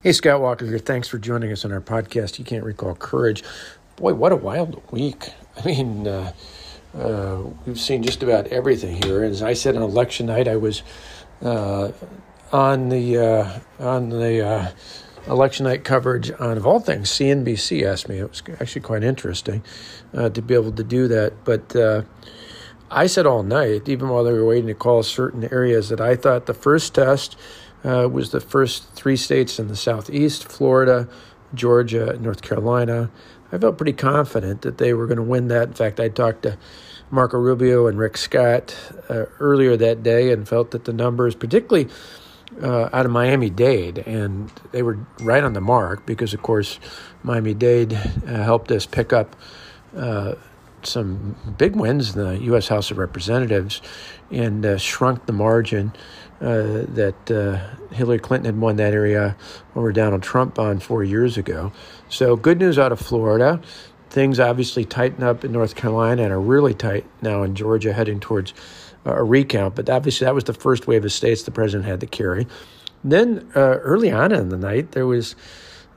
Hey, Scott Walker here. Thanks for joining us on our podcast. You can't recall courage. Boy, what a wild week. I mean, uh, uh, we've seen just about everything here. As I said on election night, I was uh, on the uh, on the uh, election night coverage on of all things. CNBC asked me. It was actually quite interesting uh, to be able to do that. But I said all night, even while they were waiting to call certain areas, that I thought the first test uh, was the first three states in the southeast Florida, Georgia, North Carolina. I felt pretty confident that they were going to win that. In fact, I talked to Marco Rubio and Rick Scott uh, earlier that day and felt that the numbers, particularly uh, out of Miami Dade, and they were right on the mark because, of course, Miami Dade uh, helped us pick up uh, some big wins in the U.S. House of Representatives and uh, shrunk the margin uh, that uh, Hillary Clinton had won that area over Donald Trump on four years ago. So, good news out of Florida. Things obviously tighten up in North Carolina and are really tight now in Georgia, heading towards a recount. But obviously, that was the first wave of states the president had to carry. Then, uh, early on in the night, there was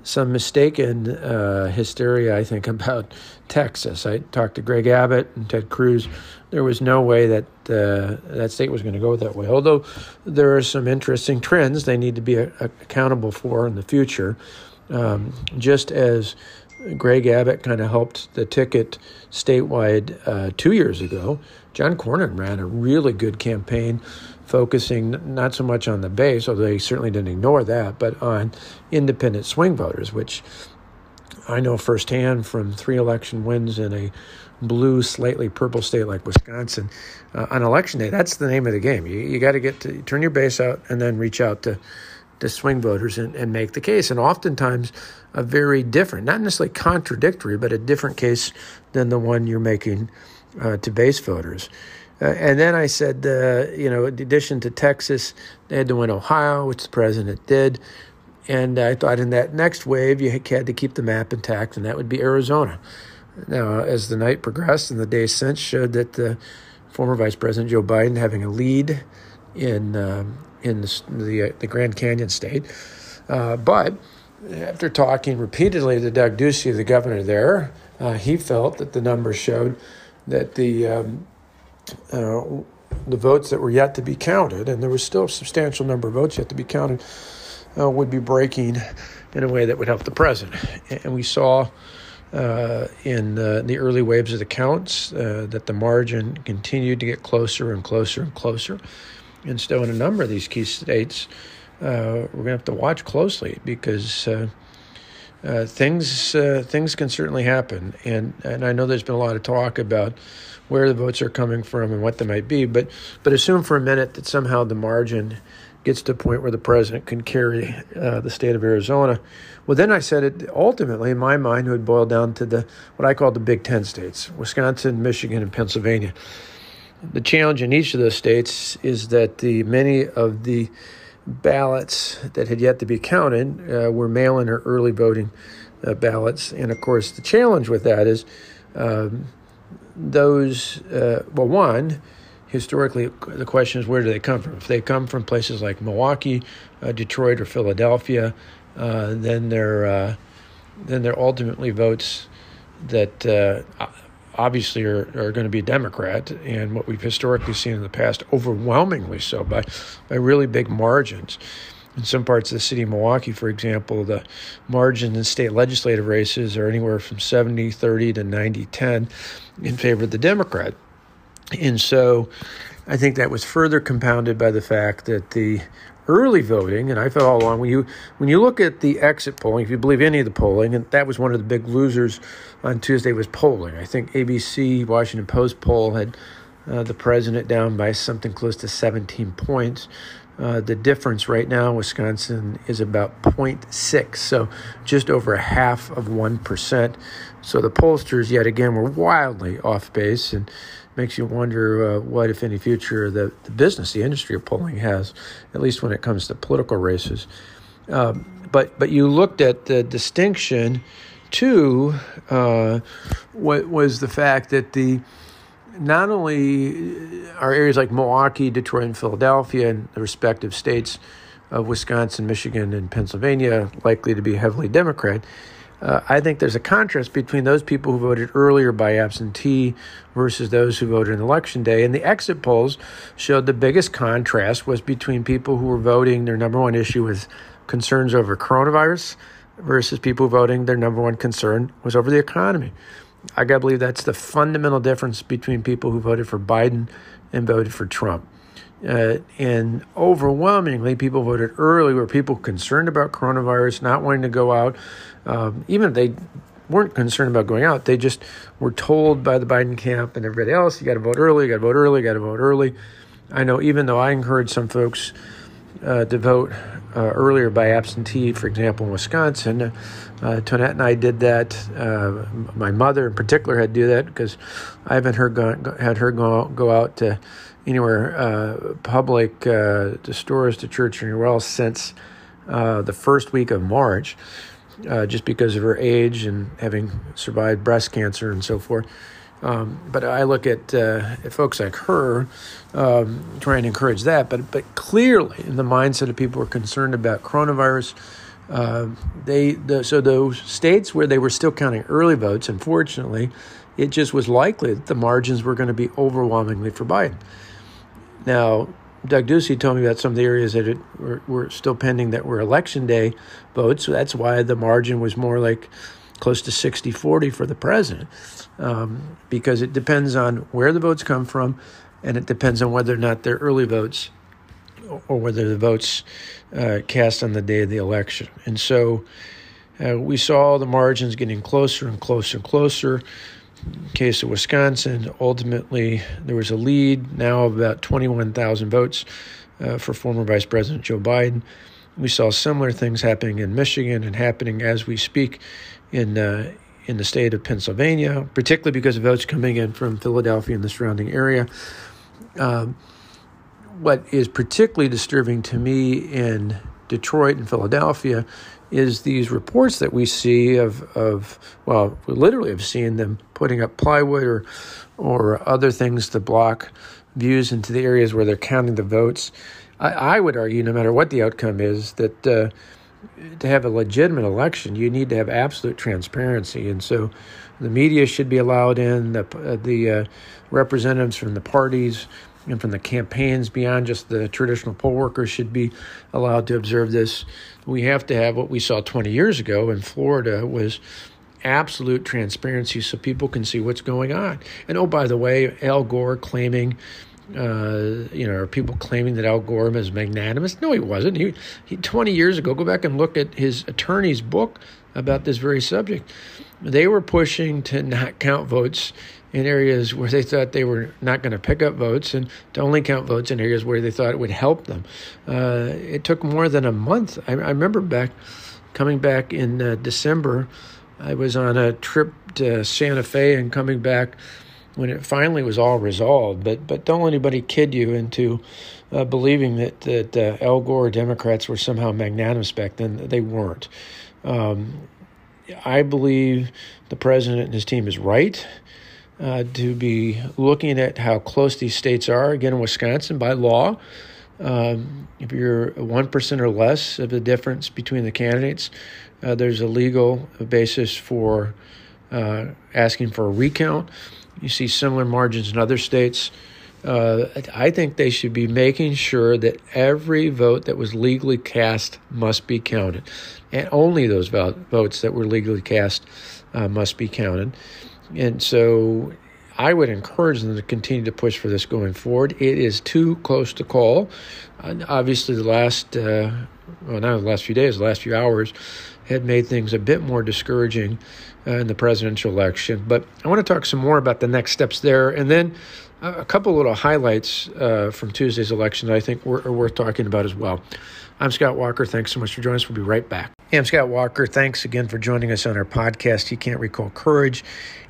some mistaken uh, hysteria, I think, about Texas. I talked to Greg Abbott and Ted Cruz. There was no way that uh, that state was going to go that way. Although there are some interesting trends they need to be a- accountable for in the future. Um, just as Greg Abbott kind of helped the ticket statewide uh, two years ago, John Cornyn ran a really good campaign focusing not so much on the base, although they certainly didn't ignore that, but on independent swing voters, which I know firsthand from three election wins in a blue, slightly purple state like Wisconsin. Uh, on election day, that's the name of the game. You, you got to get to turn your base out and then reach out to, to swing voters and, and make the case. And oftentimes, a very different, not necessarily contradictory, but a different case than the one you're making uh, to base voters. Uh, and then I said, uh, you know, in addition to Texas, they had to win Ohio, which the president did. And I thought in that next wave, you had to keep the map intact, and that would be Arizona. Now, as the night progressed and the days since showed that the former Vice President Joe Biden having a lead in um, in the the, uh, the, Grand Canyon state, uh, but after talking repeatedly to Doug Ducey, the governor there, uh, he felt that the numbers showed that the um, uh, the votes that were yet to be counted, and there was still a substantial number of votes yet to be counted, uh, would be breaking in a way that would help the president. And we saw uh, in the early waves of the counts uh, that the margin continued to get closer and closer and closer. And so, in a number of these key states, uh, we're going to have to watch closely because uh, uh, things uh, things can certainly happen, and and I know there's been a lot of talk about where the votes are coming from and what they might be, but but assume for a minute that somehow the margin gets to a point where the president can carry uh, the state of Arizona. Well, then I said it ultimately, in my mind, would boil down to the what I call the Big Ten states: Wisconsin, Michigan, and Pennsylvania. The challenge in each of those states is that the many of the ballots that had yet to be counted uh, were mail in or early voting uh, ballots. And of course, the challenge with that is um, those, uh, well, one, historically, the question is where do they come from? If they come from places like Milwaukee, uh, Detroit, or Philadelphia, uh, then they're, uh, then they're ultimately votes that obviously are, are going to be Democrat, and what we've historically seen in the past, overwhelmingly so by, by really big margins. In some parts of the city of Milwaukee, for example, the margins in state legislative races are anywhere from 70 30 to 90 10 in favor of the Democrat. And so I think that was further compounded by the fact that the early voting, and I felt all along when you when you look at the exit polling, if you believe any of the polling, and that was one of the big losers on Tuesday was polling. I think ABC Washington Post poll had uh, the president down by something close to 17 points. Uh, the difference right now in Wisconsin is about 0.6, so just over a half of 1%. So the pollsters, yet again, were wildly off base and makes you wonder uh, what, if any, future the, the business, the industry of polling has, at least when it comes to political races. Um, but, but you looked at the distinction, too, uh, what was the fact that the not only are areas like Milwaukee, Detroit, and Philadelphia, and the respective states, of Wisconsin, Michigan, and Pennsylvania likely to be heavily Democrat. Uh, I think there's a contrast between those people who voted earlier by absentee versus those who voted on election day. And the exit polls showed the biggest contrast was between people who were voting, their number one issue was concerns over coronavirus versus people voting, their number one concern was over the economy. I got to believe that's the fundamental difference between people who voted for Biden and voted for Trump. Uh, and overwhelmingly, people voted early were people concerned about coronavirus, not wanting to go out. Um, even if they weren't concerned about going out, they just were told by the Biden camp and everybody else, you got to vote early, you got to vote early, you got to vote early. I know even though I encourage some folks uh, vote uh, earlier by absentee, for example, in Wisconsin. Uh, Tonette and I did that. Uh, my mother, in particular, had to do that because I haven't go, had her go go out to anywhere uh, public, uh, to stores, to church, anywhere else since the first week of March, just because of her age and having survived breast cancer and so forth. Um, but I look at, uh, at folks like her um, trying to encourage that. But but clearly, in the mindset of people who are concerned about coronavirus, uh, they the, so those states where they were still counting early votes, unfortunately, it just was likely that the margins were going to be overwhelmingly for Biden. Now, Doug Ducey told me about some of the areas that it, were, were still pending that were election day votes. So that's why the margin was more like close to 60 40 for the president um, because it depends on where the votes come from and it depends on whether or not they're early votes or whether the votes uh, cast on the day of the election. And so uh, we saw the margins getting closer and closer and closer. In case of Wisconsin, ultimately there was a lead now of about 21,000 votes uh, for former Vice President Joe Biden. We saw similar things happening in Michigan and happening as we speak in uh, in the state of Pennsylvania, particularly because of votes coming in from Philadelphia and the surrounding area. Um, what is particularly disturbing to me in Detroit and Philadelphia is these reports that we see of, of well, we literally have seen them putting up plywood or, or other things to block views into the areas where they're counting the votes. I, I would argue, no matter what the outcome is, that uh, to have a legitimate election, you need to have absolute transparency. And so the media should be allowed in, the, uh, the uh, representatives from the parties and from the campaigns beyond just the traditional poll workers should be allowed to observe this. We have to have what we saw 20 years ago in Florida was absolute transparency so people can see what's going on. And oh, by the way, Al Gore claiming uh, you know, are people claiming that Al Gore was magnanimous? No, he wasn't. He, he 20 years ago, go back and look at his attorney's book about this very subject. They were pushing to not count votes in areas where they thought they were not going to pick up votes and to only count votes in areas where they thought it would help them. Uh, it took more than a month. I, I remember back, coming back in uh, December, I was on a trip to Santa Fe and coming back when it finally was all resolved. But but don't let anybody kid you into uh, believing that that uh, Al Gore Democrats were somehow magnanimous back then. They weren't. Um, I believe the president and his team is right. Uh, to be looking at how close these states are. Again, in Wisconsin, by law, um, if you're 1% or less of the difference between the candidates, uh, there's a legal basis for uh, asking for a recount. You see similar margins in other states. Uh, I think they should be making sure that every vote that was legally cast must be counted, and only those votes that were legally cast uh, must be counted. And so I would encourage them to continue to push for this going forward. It is too close to call. Uh, obviously, the last, uh, well, not the last few days, the last few hours had made things a bit more discouraging uh, in the presidential election. But I want to talk some more about the next steps there, and then a couple little highlights uh, from Tuesday's election that I think were, are worth talking about as well. I'm Scott Walker. Thanks so much for joining us. We'll be right back. Hey, I'm Scott Walker. Thanks again for joining us on our podcast. You can't recall courage.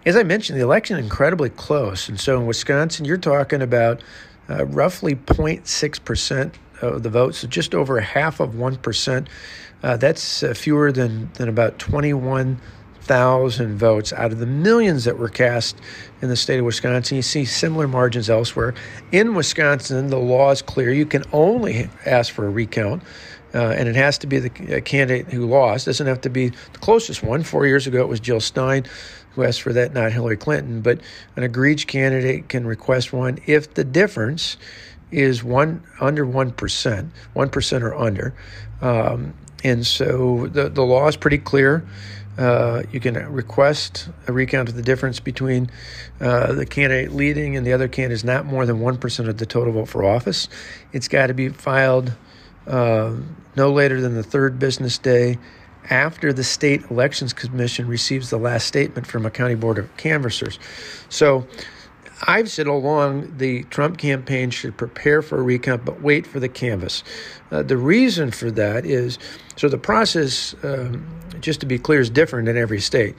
As I mentioned, the election incredibly close, and so in Wisconsin, you're talking about uh, roughly 0.6 percent of the votes, so just over half of one percent. Uh, that's uh, fewer than than about 21 thousand votes out of the millions that were cast in the state of Wisconsin. You see similar margins elsewhere. In Wisconsin, the law is clear. You can only ask for a recount uh, and it has to be the candidate who lost. It doesn't have to be the closest one. Four years ago, it was Jill Stein who asked for that, not Hillary Clinton. But an egregious candidate can request one if the difference is one under one percent, one percent or under. Um, and so the the law is pretty clear. Uh, you can request a recount of the difference between uh, the candidate leading and the other candidate is not more than 1% of the total vote for office. It's got to be filed uh, no later than the third business day after the state elections commission receives the last statement from a county board of canvassers. So I've said along the Trump campaign should prepare for a recount but wait for the canvass. Uh, the reason for that is so the process, um, just to be clear, is different in every state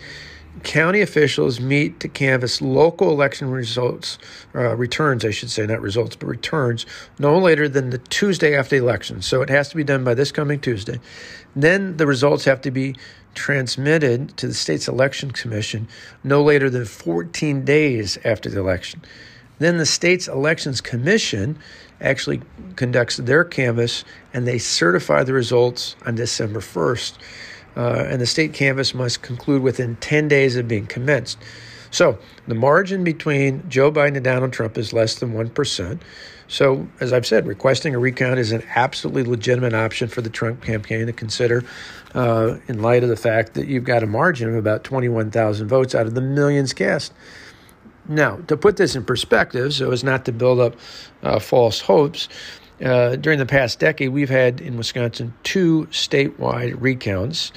county officials meet to canvass local election results, uh, returns, I should say, not results, but returns, no later than the Tuesday after the election. So it has to be done by this coming Tuesday. Then the results have to be transmitted to the state's election commission no later than 14 days after the election. Then the state's elections commission actually conducts their canvass and they certify the results on December 1st uh, and the state canvass must conclude within 10 days of being commenced. So the margin between Joe Biden and Donald Trump is less than 1%. So, as I've said, requesting a recount is an absolutely legitimate option for the Trump campaign to consider uh, in light of the fact that you've got a margin of about 21,000 votes out of the millions cast. Now, to put this in perspective, so as not to build up uh, false hopes, uh, during the past decade, we've had in Wisconsin two statewide recounts.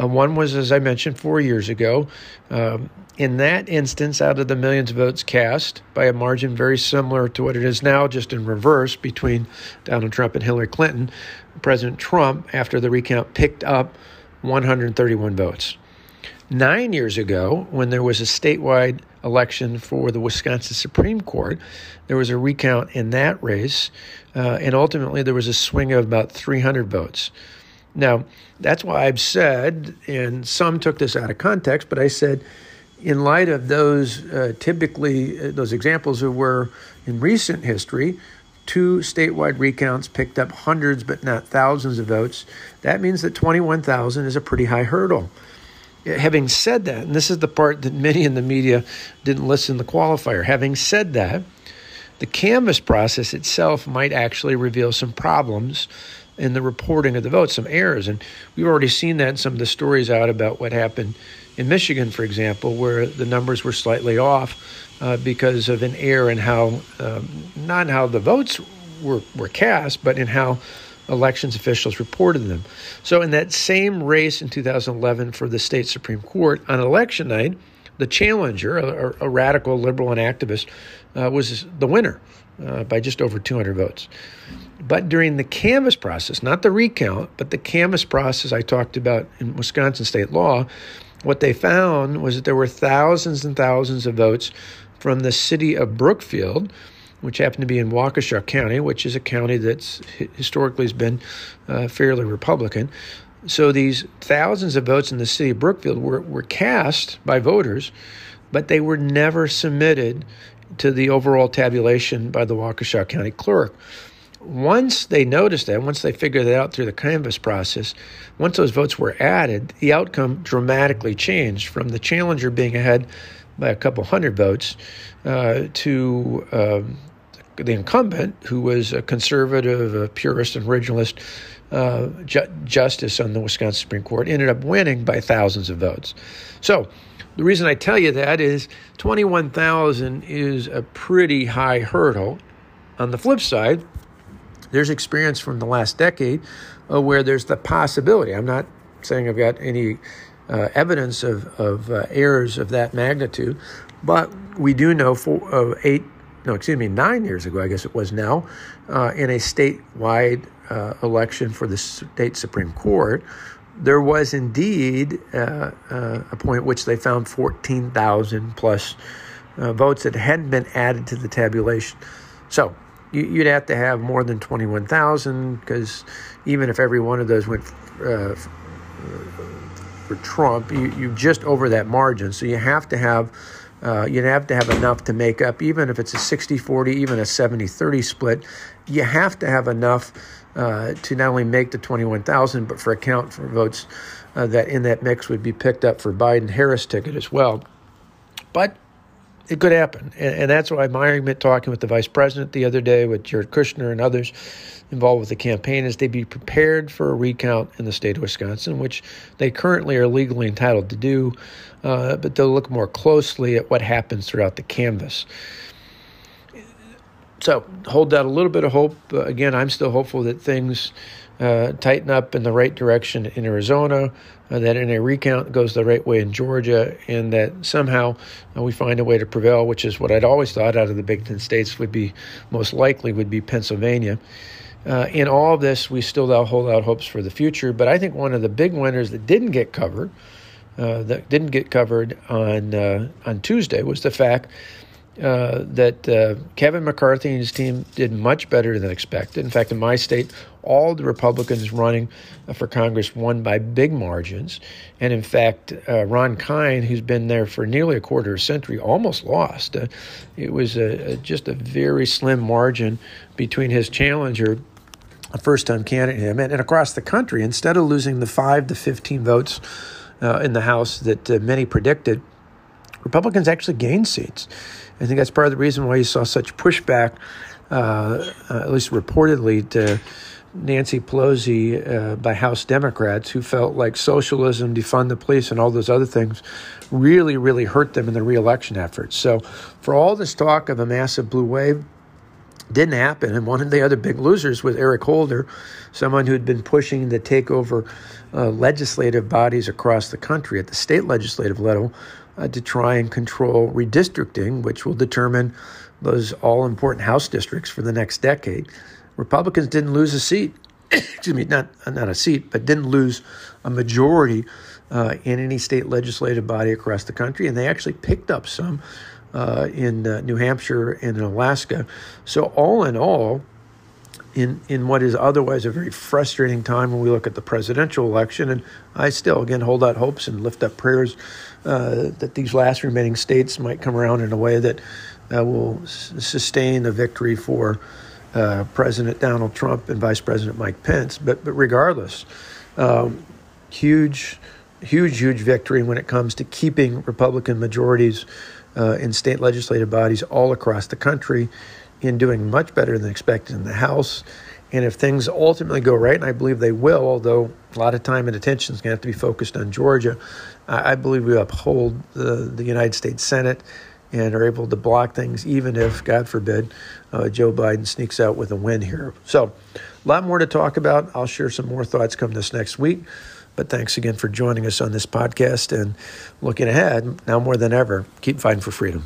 Uh, one was, as I mentioned, four years ago. Um, in that instance, out of the millions of votes cast by a margin very similar to what it is now, just in reverse between Donald Trump and Hillary Clinton, President Trump, after the recount, picked up 131 votes. Nine years ago, when there was a statewide election for the Wisconsin Supreme Court, there was a recount in that race, uh, and ultimately there was a swing of about 300 votes. Now, that's why I've said, and some took this out of context, but I said, in light of those uh, typically, uh, those examples of where in recent history, two statewide recounts picked up hundreds but not thousands of votes, that means that 21,000 is a pretty high hurdle having said that, and this is the part that many in the media didn't listen to the qualifier, having said that, the canvass process itself might actually reveal some problems in the reporting of the vote, some errors. And we've already seen that in some of the stories out about what happened in Michigan, for example, where the numbers were slightly off uh, because of an error in how, um, not in how the votes were, were cast, but in how elections officials reported them. So, in that same race in 2011 for the state Supreme Court, on election night, the challenger, a, a radical liberal and activist, uh, was the winner uh, by just over 200 votes. But during the canvass process, not the recount, but the canvass process I talked about in Wisconsin state law, what they found was that there were thousands and thousands of votes from the city of Brookfield which happened to be in Waukesha County, which is a county that's historically has been uh, fairly Republican. So these thousands of votes in the city of Brookfield were, were cast by voters, but they were never submitted to the overall tabulation by the Waukesha County clerk. Once they noticed that, once they figured that out through the canvass process, once those votes were added, the outcome dramatically changed from the challenger being ahead by a couple hundred votes uh, to um, the incumbent, who was a conservative, a purist, and originalist uh, ju- justice on the Wisconsin Supreme Court, ended up winning by thousands of votes. So, the reason I tell you that is 21,000 is a pretty high hurdle. On the flip side, there's experience from the last decade uh, where there's the possibility. I'm not saying I've got any uh, evidence of, of uh, errors of that magnitude, but we do know for uh, eight no, excuse me, nine years ago, I guess it was now, uh, in a statewide uh, election for the state Supreme Court, there was indeed uh, uh a point which they found 14,000 plus uh, votes that hadn't been added to the tabulation. So you, would have to have more than 21,000 because even if every one of those went uh, for Trump, you, you just over that margin. So you have to have Uh, you have to have enough to make up, even if it's a 60 40, even a 70 30 split. You have to have enough uh, to not only make the 21,000, but for account for votes uh, that in that mix would be picked up for Biden Harris ticket as well. But it could happen. And, and, that's why my argument talking with the vice president the other day, with Jared Kushner and others involved with the campaign, is they be prepared for a recount in the state of Wisconsin, which they currently are legally entitled to do, uh, but they'll look more closely at what happens throughout the canvass. So hold out a little bit of hope. Uh, again, I'm still hopeful that things uh, tighten up in the right direction in Arizona, uh, that in a recount goes the right way in Georgia, and that somehow uh, we find a way to prevail, which is what I'd always thought out of the Big Ten states would be most likely would be Pennsylvania. Uh, in all of this, we still hold out hopes for the future, but I think one of the big winners that didn't get covered, uh, that didn't get covered on uh, on Tuesday, was the fact uh, that uh, Kevin McCarthy and his team did much better than expected. In fact, in my state, all the Republicans running for Congress won by big margins. And in fact, uh, Ron Kind, who's been there for nearly a quarter of a century, almost lost. Uh, it was a, a, just a very slim margin between his challenger, a first time candidate, him, and, and, across the country. Instead of losing the 5 to 15 votes uh, in the House that many predicted, Republicans actually gained seats. I think that's part of the reason why you saw such pushback, uh, uh, at least reportedly, to Nancy Pelosi uh, by House Democrats who felt like socialism, defund the police, and all those other things really, really hurt them in the reelection efforts. So, for all this talk of a massive blue wave, didn't happen. And one of the other big losers was Eric Holder, someone who had been pushing to take over uh, legislative bodies across the country at the state legislative level uh, to try and control redistricting, which will determine those all important House districts for the next decade. Republicans didn't lose a seat, excuse me, not, not a seat, but didn't lose a majority uh, in any state legislative body across the country, and they actually picked up some uh, in uh, New Hampshire and in Alaska. So, all in all, in, in what is otherwise a very frustrating time when we look at the presidential election. And I still, again, hold out hopes and lift up prayers uh, that these last remaining states might come around in a way that uh, will s- sustain a victory for uh, President Donald Trump and Vice President Mike Pence. But, but regardless, um, huge, huge, huge victory when it comes to keeping Republican majorities uh, in state legislative bodies all across the country in doing much better than expected in the House. And if things ultimately go right, and I believe they will, although a lot of time and attention is going to have to be focused on Georgia, I, believe we uphold the, the United States Senate and are able to block things, even if, God forbid, uh, Joe Biden sneaks out with a win here. So, a lot more to talk about. I'll share some more thoughts come this next week. But thanks again for joining us on this podcast and looking ahead, now more than ever, keep fighting for freedom.